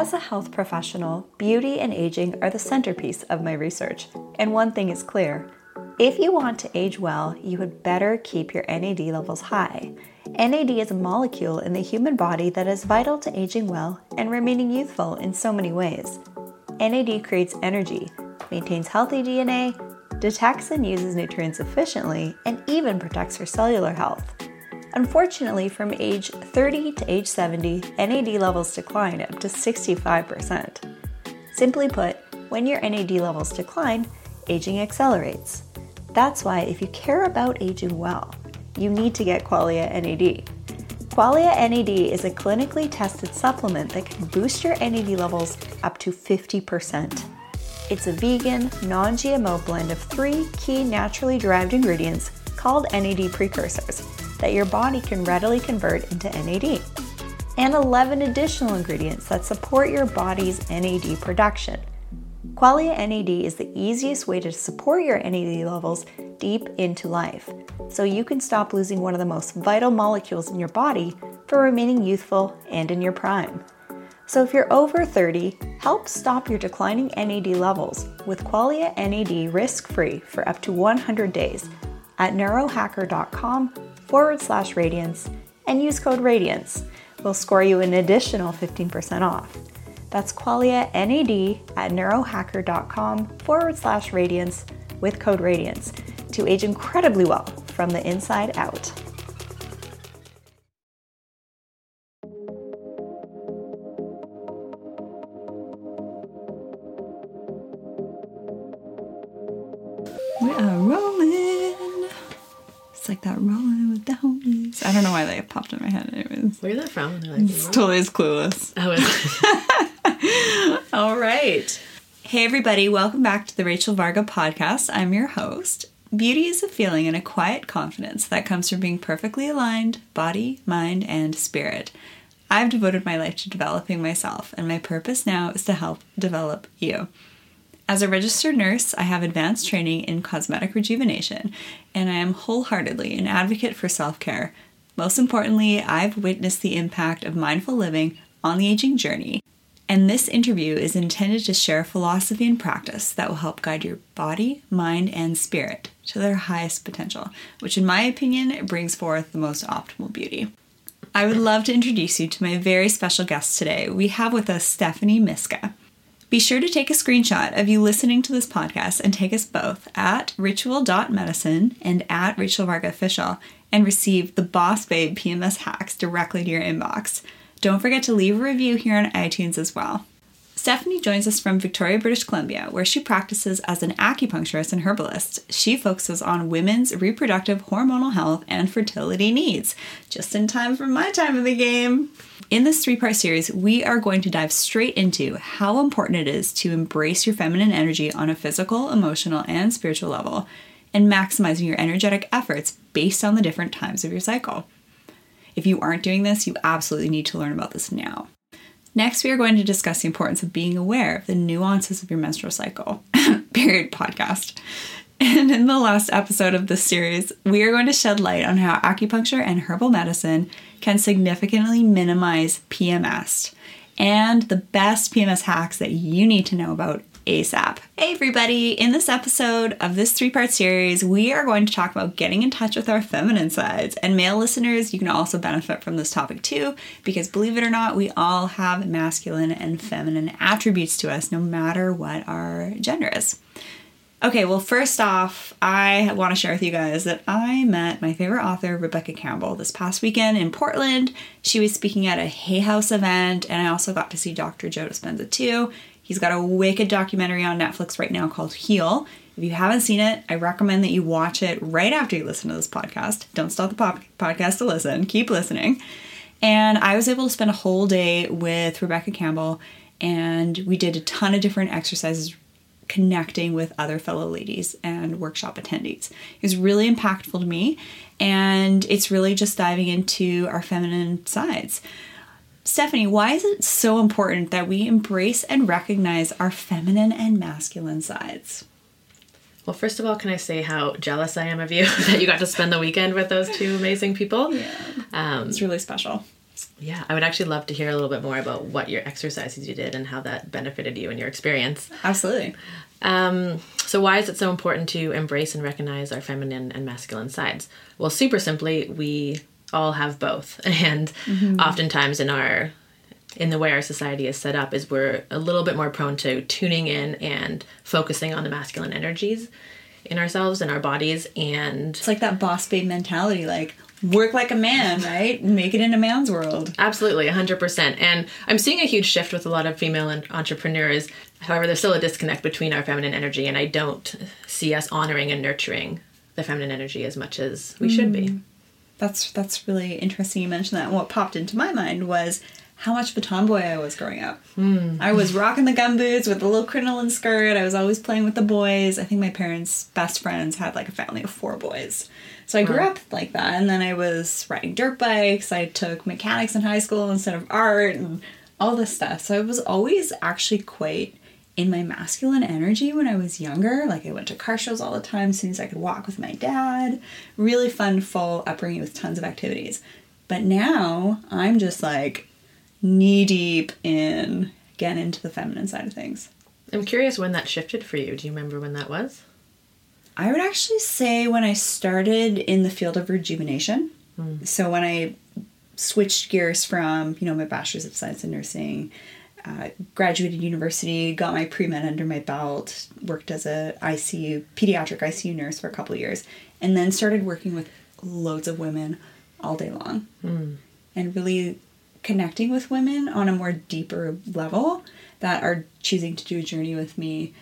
As a health professional, beauty and aging are the centerpiece of my research, and one thing is clear. If you want to age well, you had better keep your NAD levels high. NAD is a molecule in the human body that is vital to aging well and remaining youthful in so many ways. NAD creates energy, maintains healthy DNA, detects and uses nutrients efficiently, and even protects your cellular health. Unfortunately, from age 30 to age 70, NAD levels decline up to 65%. Simply put, when your NAD levels decline, aging accelerates. That's why, if you care about aging well, you need to get Qualia NAD. Qualia NAD is a clinically tested supplement that can boost your NAD levels up to 50%. It's a vegan, non GMO blend of three key naturally derived ingredients called NAD precursors that your body can readily convert into NAD, and 11 additional ingredients that support your body's NAD production. Qualia NAD is the easiest way to support your NAD levels deep into life, so you can stop losing one of the most vital molecules in your body for remaining youthful and in your prime. So if you're over 30, help stop your declining NAD levels with Qualia NAD risk-free for up to 100 days at neurohacker.com forward slash radiance and use code RADIANCE. We'll score you an additional 15% off. That's Qualia NAD at neurohacker.com forward slash radiance with code RADIANCE to age incredibly well from the inside out. We are rolling. It's like that rolling with the homies. I don't know why they popped in my head. Anyways, Where's that from? Like, it's totally as clueless. oh, All right. Hey, everybody. Welcome back to the Rachel Varga podcast. I'm your host. Beauty is a feeling and a quiet confidence that comes from being perfectly aligned, body, mind, and spirit. I've devoted my life to developing myself, and my purpose now is to help develop you. As a registered nurse, I have advanced training in cosmetic rejuvenation, and I am wholeheartedly an advocate for self care. Most importantly, I've witnessed the impact of mindful living on the aging journey, and this interview is intended to share philosophy and practice that will help guide your body, mind, and spirit to their highest potential, which, in my opinion, brings forth the most optimal beauty. I would love to introduce you to my very special guest today. We have with us Stefanie Miska. Be sure to take a screenshot of you listening to this podcast and take us both at ritual.medicine and at Rachel Varga Official and receive the Boss Babe PMS hacks directly to your inbox. Don't forget to leave a review here on iTunes as well. Stefanie joins us from Victoria, British Columbia, where she practices as an acupuncturist and herbalist. She focuses on women's reproductive hormonal health and fertility needs, just in time for my time of the game. In this three part series, we are going to dive straight into how important it is to embrace your feminine energy on a physical, emotional, and spiritual level, and maximizing your energetic efforts based on the different times of your cycle. If you aren't doing this, you absolutely need to learn about this now. Next, we are going to discuss the importance of being aware of the nuances of your menstrual cycle. Period podcast. And in the last episode of this series, we are going to shed light on how acupuncture and herbal medicine can significantly minimize PMS and the best PMS hacks that you need to know about ASAP. Hey, everybody! In this episode of this three part series, we are going to talk about getting in touch with our feminine sides. And male listeners, you can also benefit from this topic too, because believe it or not, we all have masculine and feminine attributes to us, no matter what our gender is. Okay, well, first off, I want to share with you guys that I met my favorite author, Rebecca Campbell, this past weekend in Portland. She was speaking at a Hay House event, and I also got to see Dr. Joe Dispenza too. He's got a wicked documentary on Netflix right now called Heal. If you haven't seen it, I recommend that you watch it right after you listen to this podcast. Don't stop the pop- podcast to listen, keep listening. And I was able to spend a whole day with Rebecca Campbell, and we did a ton of different exercises connecting with other fellow ladies and workshop attendees. It was really impactful to me, and it's really just diving into our feminine sides. Stefanie, why is it so important that we embrace and recognize our feminine and masculine sides? well, first of all, can I say how jealous I am of you that you got to spend the weekend with those two amazing people? Yeah. Um, It's really special. Yeah, I would actually love to hear a little bit more about what your exercises you did and how that benefited you and your experience. Absolutely. Um, so, why is it so important to embrace and recognize our feminine and masculine sides? Well, super simply, we all have both, and mm-hmm. oftentimes in our in the way our society is set up is we're a little bit more prone to tuning in and focusing on the masculine energies in ourselves and our bodies and It's like that boss babe mentality, like work like a man, right? Make it in a man's world. Absolutely, 100%. And I'm seeing a huge shift with a lot of female en- entrepreneurs. However, there's still a disconnect between our feminine energy, and I don't see us honoring and nurturing the feminine energy as much as we should be. Mm. That's that's really interesting you mentioned that. And what popped into my mind was how much of a tomboy I was growing up. Hmm. I was rocking the gum boots with the little crinoline skirt. I was always playing with the boys. I think my parents' best friends had like a family of four boys. So I grew up like that. And then I was riding dirt bikes. I took mechanics in high school instead of art and all this stuff. So I was always actually quite in my masculine energy when I was younger. Like I went to car shows all the time as soon as I could walk with my dad. Really fun, full upbringing with tons of activities. But now I'm just like knee deep in getting into the feminine side of things. I'm curious when that shifted for you. Do you remember when that was? I would actually say when I started in the field of rejuvenation. Hmm. So when I switched gears from, you know, my bachelor's of science in nursing, uh, graduated university, got my pre-med under my belt, worked as a ICU, pediatric ICU nurse for a couple of years, and then started working with loads of women all day long. And really connecting with women on a more deeper level that are choosing to do a journey with me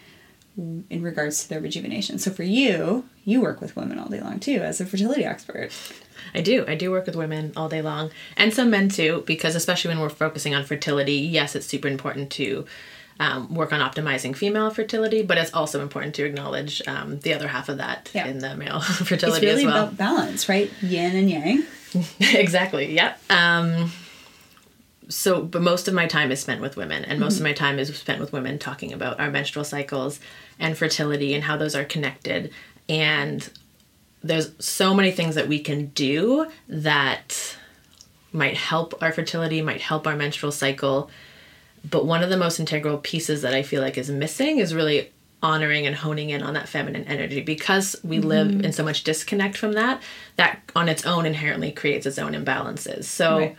in regards to their rejuvenation. So for you, you work with women all day long too as a fertility expert. I do. I do work with women all day long and some men too, because especially when we're focusing on fertility, yes, it's super important to um, work on optimizing female fertility, but it's also important to acknowledge um, the other half of that Yeah. in the male fertility It's really as well. about balance, right? Yin and yang. exactly. Yep. Um, so, but most of my time is spent with women, and most of my time is spent with women talking about our menstrual cycles and fertility and how those are connected. And there's so many things that we can do that might help our fertility, might help our menstrual cycle. But one of the most integral pieces that I feel like is missing is really honoring and honing in on that feminine energy because we mm-hmm. live in so much disconnect from that that on its own inherently creates its own imbalances so Right.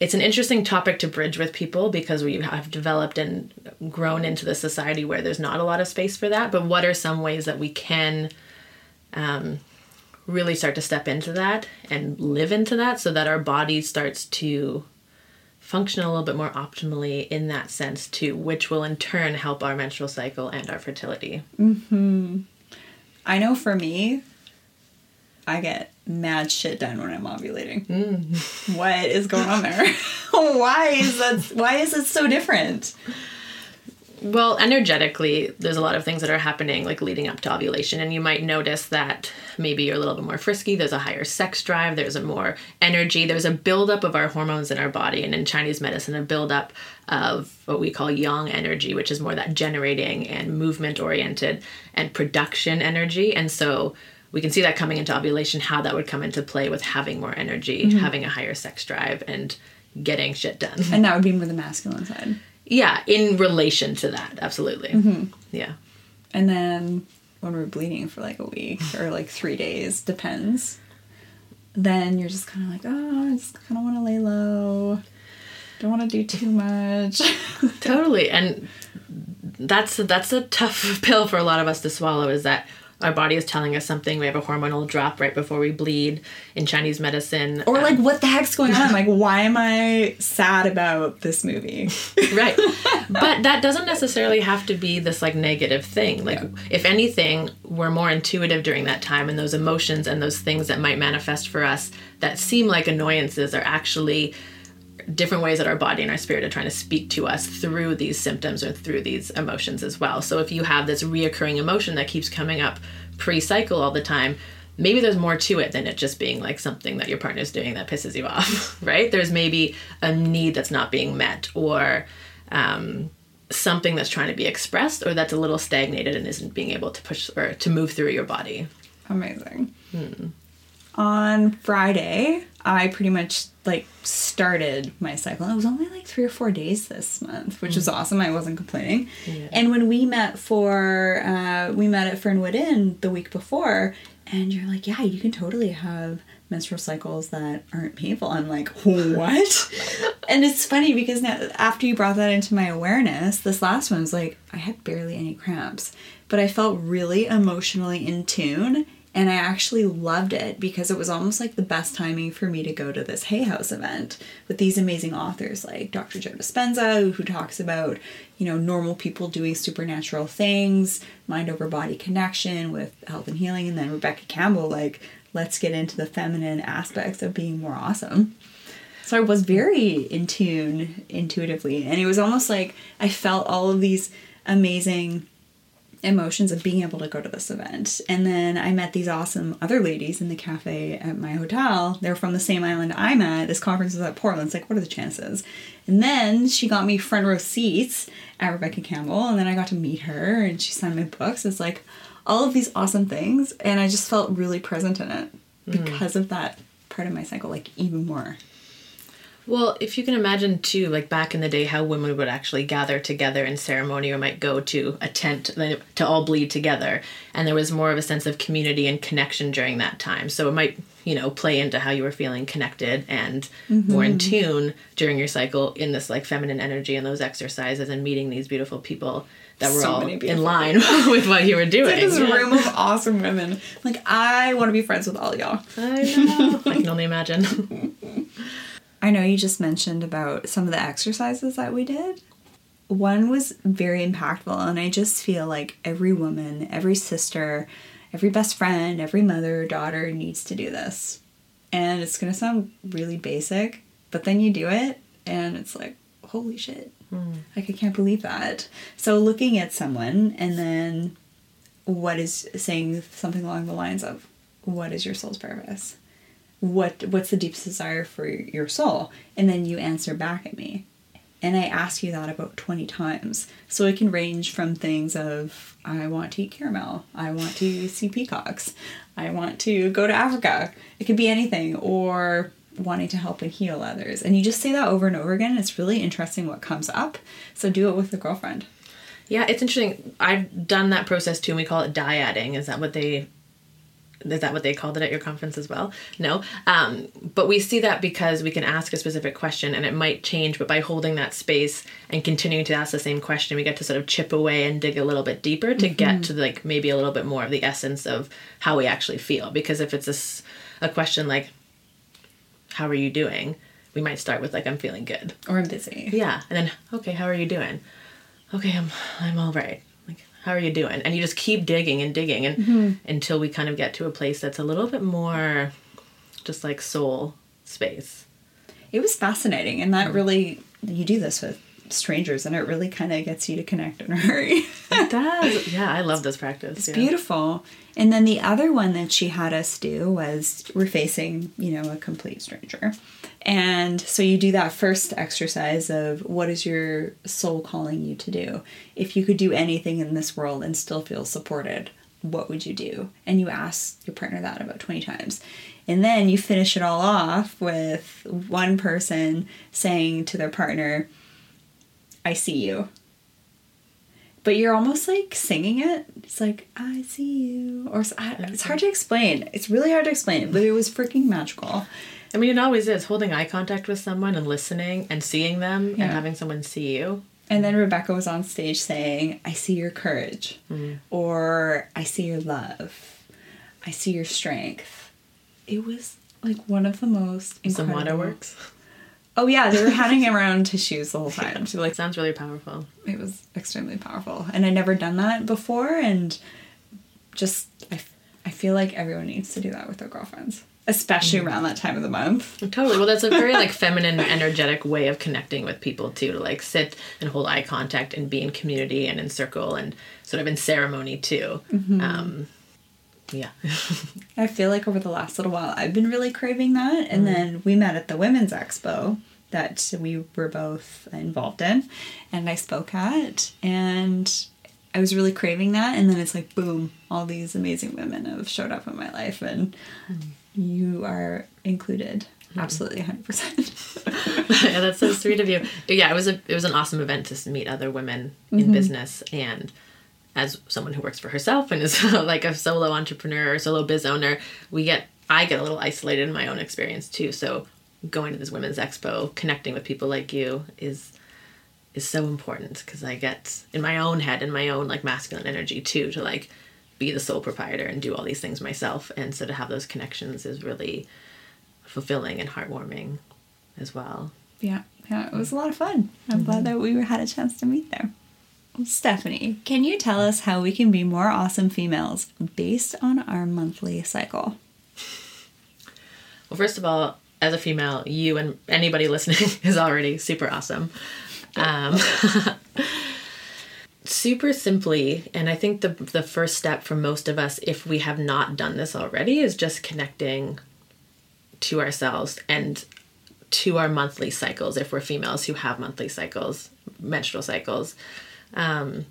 It's an interesting topic to bridge with people because we have developed and grown into the society where there's not a lot of space for that but what are some ways that we can um, really start to step into that and live into that so that our body starts to function a little bit more optimally in that sense too which will in turn help our menstrual cycle and our fertility Hmm. I know for me, I get mad shit done when I'm ovulating. Mm. What is going on there? why is that? Why is it so different? Well, energetically, there's a lot of things that are happening like leading up to ovulation, and you might notice that maybe you're a little bit more frisky. There's a higher sex drive. There's a more energy. There's a buildup of our hormones in our body, and in Chinese medicine, a buildup of what we call yang energy, which is more that generating and movement oriented and production energy. And so we can see that coming into ovulation, how that would come into play with having more energy, mm-hmm. having a higher sex drive, and getting shit done. And that would be more the masculine side. Yeah, in relation to that, absolutely. Mm-hmm. Yeah. And then when we're bleeding for like a week or like three days, depends. Then you're just kind of like, oh, I just kind of want to lay low. Don't want to do too much. Totally. And that's that's a tough pill for a lot of us to swallow is that our body is telling us something. We have a hormonal drop right before we bleed in Chinese medicine. or Um, like, what the heck's going on? Like, why am I sad about this movie? right but that doesn't necessarily have to be this like negative thing like if anything we're more intuitive during that time and those emotions and those things that might manifest for us that seem like annoyances are actually different ways that our body and our spirit are trying to speak to us through these symptoms or through these emotions as well. So if you have this reoccurring emotion that keeps coming up pre-cycle all the time maybe there's more to it than it just being like something that your partner's doing that pisses you off right? There's maybe a need that's not being met or um, something that's trying to be expressed or that's a little stagnated and isn't being able to push or to move through your body. Amazing. on Friday, I pretty much like started my cycle. It was only like three or four days this month, which was awesome. I wasn't complaining. And when we met for, uh, we met at Fernwood Inn the week before, and you're like, yeah, you can totally have menstrual cycles that aren't painful. I'm like, what? and it's funny because now after you brought that into my awareness, this last one was like, I had barely any cramps, but I felt really emotionally in tune. And I actually loved it because it was almost like the best timing for me to go to this Hay House event with these amazing authors like Dr. Joe Dispenza, who talks about, you know, normal people doing supernatural things, mind over body connection with health and healing, and then Rebecca Campbell, like, let's get into the feminine aspects of being more awesome. So I was very in tune intuitively, and it was almost like I felt all of these amazing emotions of being able to go to this event. And then I met these awesome other ladies in the cafe at my hotel. They're from the same island I'm at. This conference is at Portland. It's like, what are the chances? And then she got me front row seats at Rebecca Campbell, and then I got to meet her and she signed my books. It's like all of these awesome things, and I just felt really present in it hmm. because of that part of my cycle, like even more. Well, if you can imagine too, like back in the day, how women would actually gather together in ceremony or might go to a tent to all bleed together, and there was more of a sense of community and connection during that time. So it might, you know, play into how you were feeling connected and more in mm-hmm. tune during your cycle in this like feminine energy and those exercises and meeting these beautiful people that were So all in line with what you were doing. This room of awesome women. Like I want to be friends with all y'all. I know. I can only imagine. I know you just mentioned about some of the exercises that we did. One was very impactful, and I just feel like every woman, every sister, every best friend, every mother, daughter needs to do this. And it's gonna sound really basic, but then you do it, and it's like, holy shit. Hmm. Like, I can't believe that. So, looking at someone, and then what is saying something along the lines of, what is your soul's purpose? What what's the deepest desire for your soul? And then you answer back at me. And i ask you that about 20 times. So it can range from things of i want to eat caramel. I want to see peacocks. I want to go to africa. It could be anything. Or wanting to help and heal others. And you just say that over and over again it's really interesting what comes up. So do it with a girlfriend. Yeah, it's interesting. I've done that process too, and we call it dyading. Is that what they? Is that what they called it at your conference as well? No, um, but we see that because we can ask a specific question and it might change, but by holding that space and continuing to ask the same question, we get to sort of chip away and dig a little bit deeper to get to like maybe a little bit more of the essence of how we actually feel. Because if it's a question like, "How are you doing?" we might start with like, "I'm feeling good." or i'm busy Yeah, and then okay, how are you doing? Okay, I'm I'm all right. How are you doing? And you just keep digging and digging, and mm-hmm. until we kind of get to a place that's a little bit more, just like soul space. it was fascinating and that mm. really you do this with strangers and it really kind of gets you to connect in a hurry It does. yeah, I love this practice. It's yeah. beautiful. And then the other one that she had us do was we're facing, you know, a complete stranger. And so you do that first exercise of what is your soul calling you to do? If you could do anything in this world and still feel supported, what would you do? And you ask your partner that about 20 times. And then you finish it all off with one person saying to their partner, I see you but you're almost like singing it. It's like I see you, or I- it's hard to explain. It's really hard to explain, but it was freaking magical. I mean, it always is holding eye contact with someone and listening and seeing them Yeah. and having someone see you. And then Rebecca was on stage saying, "I see your courage," mm. or "I see your love," "I see your strength." It was like one of the most Some incredible. waterworks. Oh yeah, they were handing around tissues the whole time. So like Sounds really powerful. it was extremely powerful and i'd never done that before and just I, I feel like everyone needs to do that with their girlfriends especially around that time of the month Totally. Well, that's a very like feminine, energetic way of connecting with people too. To like sit and hold eye contact and be in community and in circle and sort of in ceremony too. Um, yeah. i feel like over the last little while i've been really craving that and then we met at the women's expo that we were both involved in and i spoke at and i was really craving that and then it's like boom all these amazing women have showed up in my life and you are included. Absolutely 100%. yeah, that's so sweet of you. Yeah, it was a it was an awesome event to meet other women in Mm-hmm. business and as someone who works for herself and is like a solo entrepreneur or solo biz owner, we get I get a little isolated in my own experience too. So going to this women's expo, connecting with people like you is is so important because I get in my own head in my own like masculine energy too to like be the sole proprietor and do all these things myself and so to have those connections is really fulfilling and heartwarming as well. yeah, yeah, it was a lot of fun. I'm glad mm-hmm. that we had a chance to meet there. Stefanie, can you tell us how we can be more awesome females based on our monthly cycle? Well, first of all, as a female, you and anybody listening is already super awesome. Um, super simply, and I think the the first step for most of us, if we have not done this already, is just connecting to ourselves and to our monthly cycles. If we're females who have monthly cycles, menstrual cycles, um,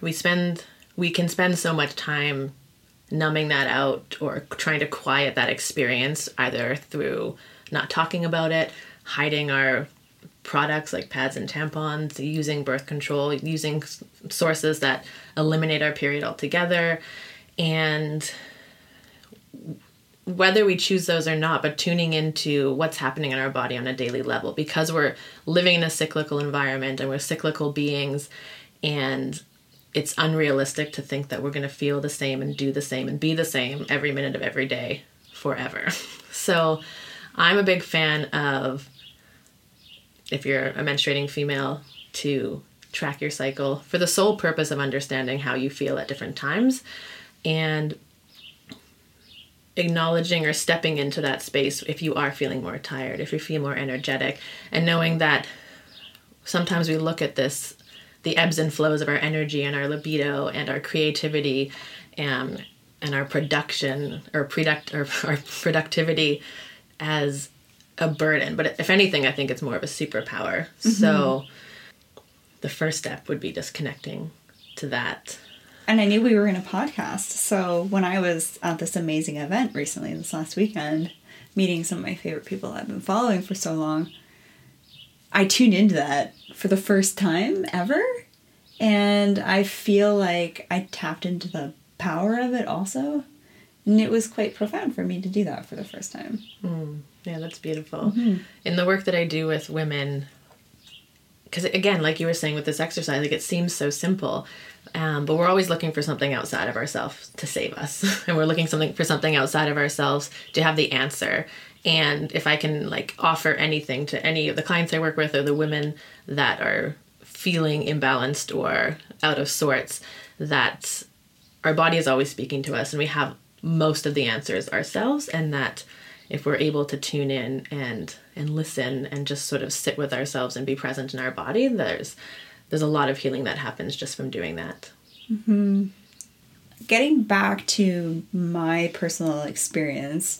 we spend we can spend so much time numbing that out or trying to quiet that experience either through not talking about it, hiding our products like pads and tampons, using birth control, using sources that eliminate our period altogether, and whether we choose those or not, but tuning into what's happening in our body on a daily level because we're living in a cyclical environment and we're cyclical beings and it's unrealistic to think that we're going to feel the same and do the same and be the same every minute of every day forever. So I'm a big fan of if you're a menstruating female to track your cycle for the sole purpose of understanding how you feel at different times and acknowledging or stepping into that space if you are feeling more tired, if you feel more energetic, and knowing that sometimes we look at this the ebbs and flows of our energy and our libido and our creativity and and our production or product or our productivity as a burden. But if anything i think it's more of a superpower. So mm-hmm. the first step would be just connecting to that And I knew we were in a podcast. So when I was at this amazing event recently, this last weekend, meeting some of my favorite people I've been following for so long, I tuned into that for the first time ever. And I feel like I tapped into the power of it also. And it was quite profound for me to do that for the first time. Hmm. Yeah, that's beautiful. Mm-hmm. In the work that I do with women, because again, like you were saying with this exercise, like it seems so simple, um, but we're always looking for something outside of ourselves to save us, and we're looking something for something outside of ourselves to have the answer. And if I can like offer anything to any of the clients I work with or the women that are feeling imbalanced or out of sorts, that our body is always speaking to us and we have most of the answers ourselves and that if we're able to tune in and and listen and just sort of sit with ourselves and be present in our body there's there's a lot of healing that happens just from doing that mm-hmm. getting back to my personal experience,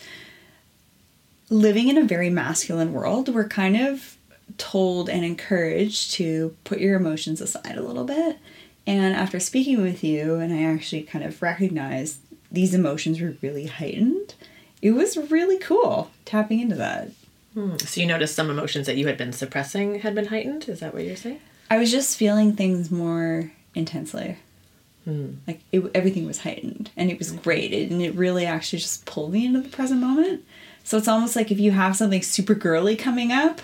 living in a very masculine world, we're kind of told and encouraged to put your emotions aside a little bit. And after speaking with you, and I actually kind of recognized these emotions were really heightened, it was really cool tapping into that. Hmm. so you noticed some emotions that you had been suppressing had been heightened is that what you're saying I was just feeling things more intensely. Hmm. Like it, everything was heightened and it was hmm. great. It, and it really actually just pulled me into the present moment. So it's almost like if you have something super girly coming up,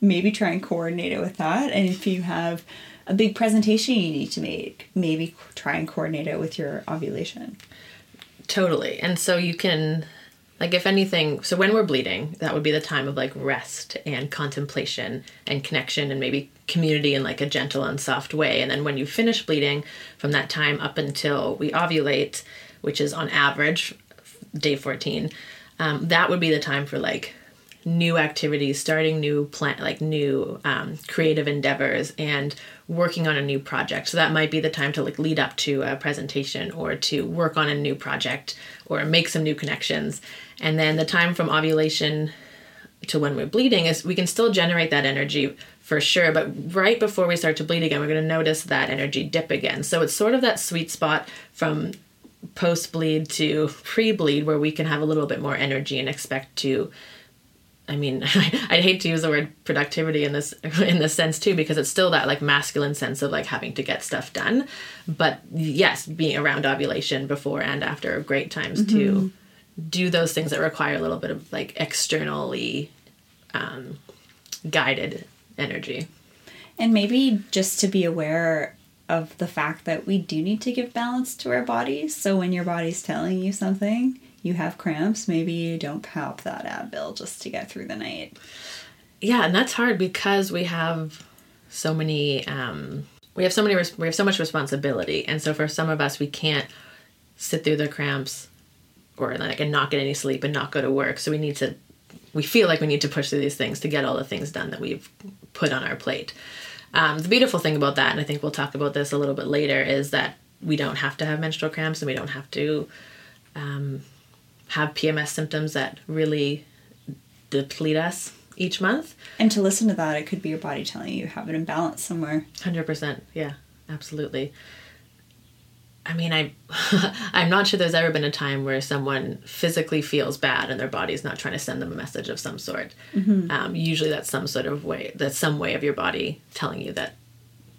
maybe try and coordinate it with that. And if you have a big presentation you need to make, maybe try and coordinate it with your ovulation. Totally. And so you can like if anything, so when we're bleeding, that would be the time of like rest and contemplation and connection and maybe community in like a gentle and soft way. And then when you finish bleeding from that time up until we ovulate, which is on average day 14, um, that would be the time for like new activities, starting new plant like new um, creative endeavors and working on a new project. So that might be the time to like lead up to a presentation or to work on a new project or make some new connections. And then the time from ovulation to when we're bleeding is we can still generate that energy for sure, but right before we start to bleed again, we're going to notice that energy dip again. So it's sort of that sweet spot from post bleed to pre bleed where we can have a little bit more energy and expect to I mean, I'd hate to use the word productivity in this in this sense too, because it's still that like masculine sense of like having to get stuff done. But yes, being around ovulation before and after are great times mm-hmm. to do those things that require a little bit of like externally um, guided energy. And maybe just to be aware of the fact that we do need to give balance to our bodies. So when your body's telling you something, you have cramps, maybe you don't pop that Advil just to get through the night. Yeah, and that's hard because we have so many um we have so many we have so much responsibility. And so for some of us we can't sit through the cramps or like and not get any sleep and not go to work. So we need to we feel like we need to push through these things to get all the things done that we've put on our plate. Um, the beautiful thing about that and i think we'll talk about this a little bit later is that we don't have to have menstrual cramps and we don't have to um, have pms symptoms that really deplete us each month and to listen to that it could be your body telling you you have an imbalance somewhere 100% yeah absolutely I mean, I, I'm not sure there's ever been a time where someone physically feels bad and their body's not trying to send them a message of some sort. Mm-hmm. Um, usually, that's some sort of way. That's some way of your body telling you that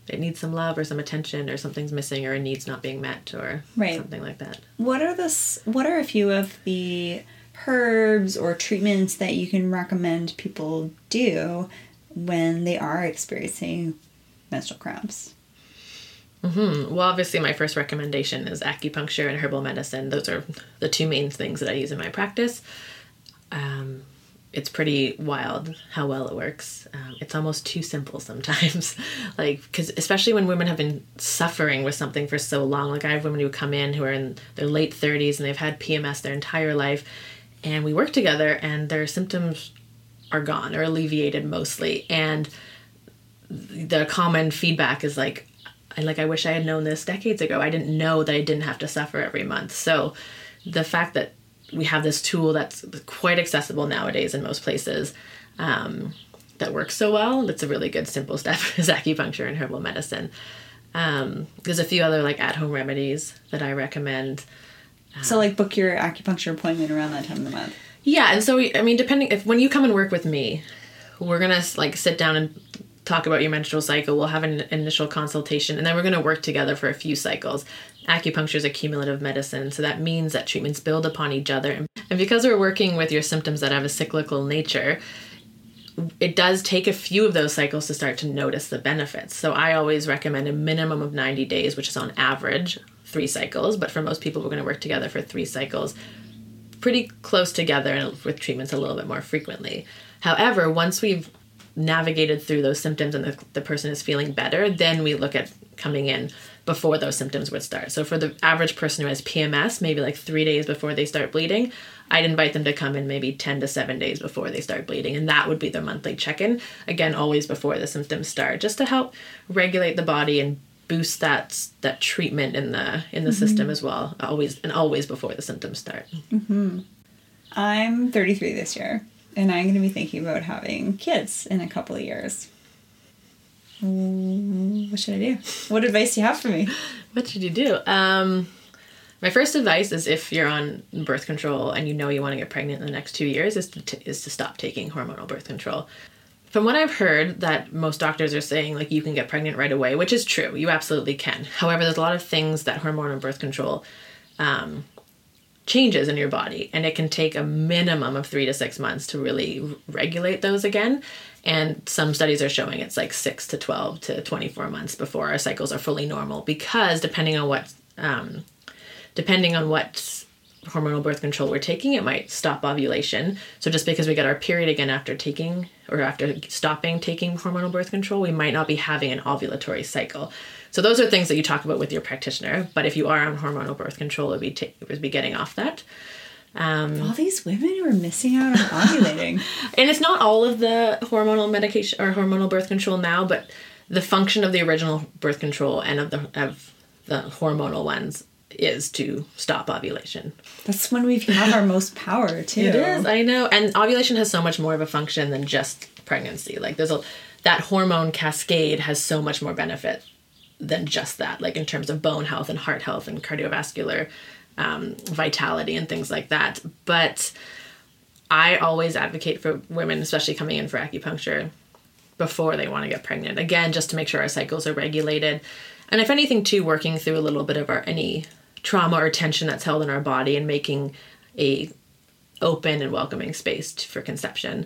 it needs some love or some attention or something's missing or a need's not being met or right. something like that. What are this? What are a few of the herbs or treatments that you can recommend people do when they are experiencing menstrual cramps? Mm-hmm. Well, obviously, my first recommendation is acupuncture and herbal medicine. Those are the two main things that I use in my practice. Um, it's pretty wild how well it works. Um, it's almost too simple sometimes. like, because especially when women have been suffering with something for so long. Like, I have women who come in who are in their late 30s and they've had PMS their entire life. And we work together and their symptoms are gone or alleviated mostly. And the common feedback is like, and like I wish I had known this decades ago. I didn't know that I didn't have to suffer every month. So the fact that we have this tool that's quite accessible nowadays in most places um, that works so well, that's a really good simple step is acupuncture and herbal medicine. Um, there's a few other like at home remedies that I recommend. So like book your acupuncture appointment around that time of the month. Yeah, and so we, I mean, depending if when you come and work with me, we're gonna like sit down and talk about your menstrual cycle. We'll have an initial consultation and then we're going to work together for a few cycles. Acupuncture is a cumulative medicine, so that means that treatments build upon each other. And because we're working with your symptoms that have a cyclical nature, it does take a few of those cycles to start to notice the benefits. So I always recommend a minimum of 90 days, which is on average three cycles, but for most people, we're going to work together for three cycles pretty close together and with treatments a little bit more frequently. However, once we've navigated through those symptoms and the, the person is feeling better, then we look at coming in before those symptoms would start. So for the average person who has PMS, maybe like three days before they start bleeding, I'd invite them to come in maybe 10 to 7 days before they start bleeding. And that would be their monthly check in. Again, always before the symptoms start, just to help regulate the body and boost that that treatment in the in the mm-hmm. system as well always and always before the symptoms start mm-hmm. i'm 33 this year and I'm going to be thinking about having kids in a couple of years. What should I do? What advice do you have for me? What should you do? Um, my first advice is if you're on birth control and you know you want to get pregnant in the next two years, is to t- is to stop taking hormonal birth control. From what I've heard, that most doctors are saying like you can get pregnant right away, which is true. You absolutely can. However, there's a lot of things that hormonal birth control um, changes in your body and it can take a minimum of three to six months to really regulate those again. And some studies are showing it's like 6 to 12 to 24 months before our cycles are fully normal because depending on what um, depending on what hormonal birth control we're taking it might stop ovulation. So just because we get our period again after taking or after stopping taking hormonal birth control we might not be having an ovulatory cycle so those are things that you talk about with your practitioner. But if you are on hormonal birth control, it would be, t- be getting off that. Um, all these women who are missing out on ovulating. and it's not all of the hormonal medication or hormonal birth control now, but the function of the original birth control and of the of the hormonal ones is to stop ovulation. That's when we have our most power too. It is, I know. And ovulation has so much more of a function than just pregnancy. Like there's a that hormone cascade has so much more benefit than just that, like in terms of bone health and heart health and cardiovascular um, vitality and things like that. But I always advocate for women, especially coming in for acupuncture, before they want to get pregnant. Again, just to make sure our cycles are regulated. And if anything, too, working through a little bit of our any trauma or tension that's held in our body and making a open and welcoming space for conception.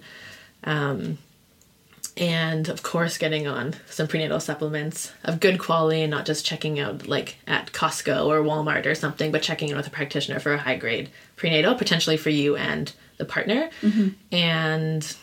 Um, and of course getting on some prenatal supplements of good quality and not just checking out like at Costco or Walmart or something, but checking in with a practitioner for a high grade prenatal, potentially for you and the partner. Mm-hmm. And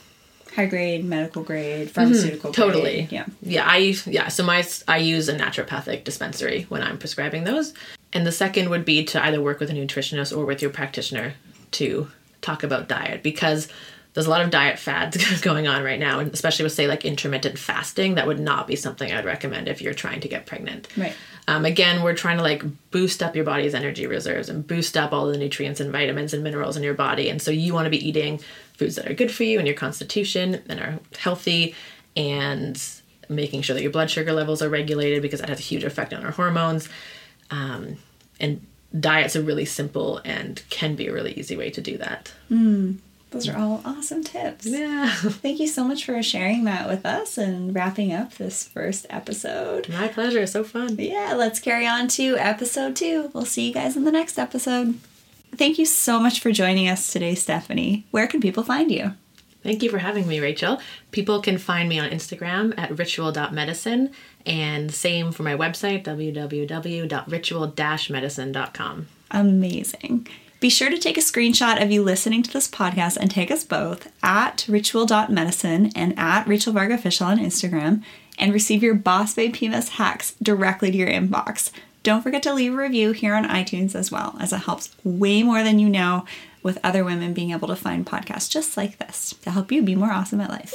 high grade, medical grade, pharmaceutical Mm-hmm. totally grade. Yeah. yeah i yeah so my i use a naturopathic dispensary when i'm prescribing those and the second would be to either work with a nutritionist or with your practitioner to talk about diet because there's a lot of diet fads going on right now and especially with say like intermittent fasting that would not be something i'd recommend if you're trying to get pregnant. Right. um, again we're trying to like boost up your body's energy reserves and boost up all the nutrients and vitamins and minerals in your body and so you want to be eating foods that are good for you and your constitution and are healthy and making sure that your blood sugar levels are regulated because that has a huge effect on our hormones. Um, and diet's a really simple and can be a really easy way to do that Those are all awesome tips. yeah Thank you so much for sharing that with us and wrapping up this first episode. my pleasure so fun Yeah, let's carry on to episode two. We'll see you guys in the next episode. Thank you so much for joining us today, Stefanie. Where can people find you? Thank you for having me, Rachel. People can find me on Instagram at ritual.medicine and same for my website, www.ritual-medicine.com. Amazing. Be sure to take a screenshot of you listening to this podcast and tag us both at ritual.medicine and at Rachel Varga Official on Instagram and receive your Boss Babe PMS hacks directly to your inbox. Don't forget to leave a review here on iTunes as well, as it helps way more than you know with other women being able to find podcasts just like this to help you be more awesome at life.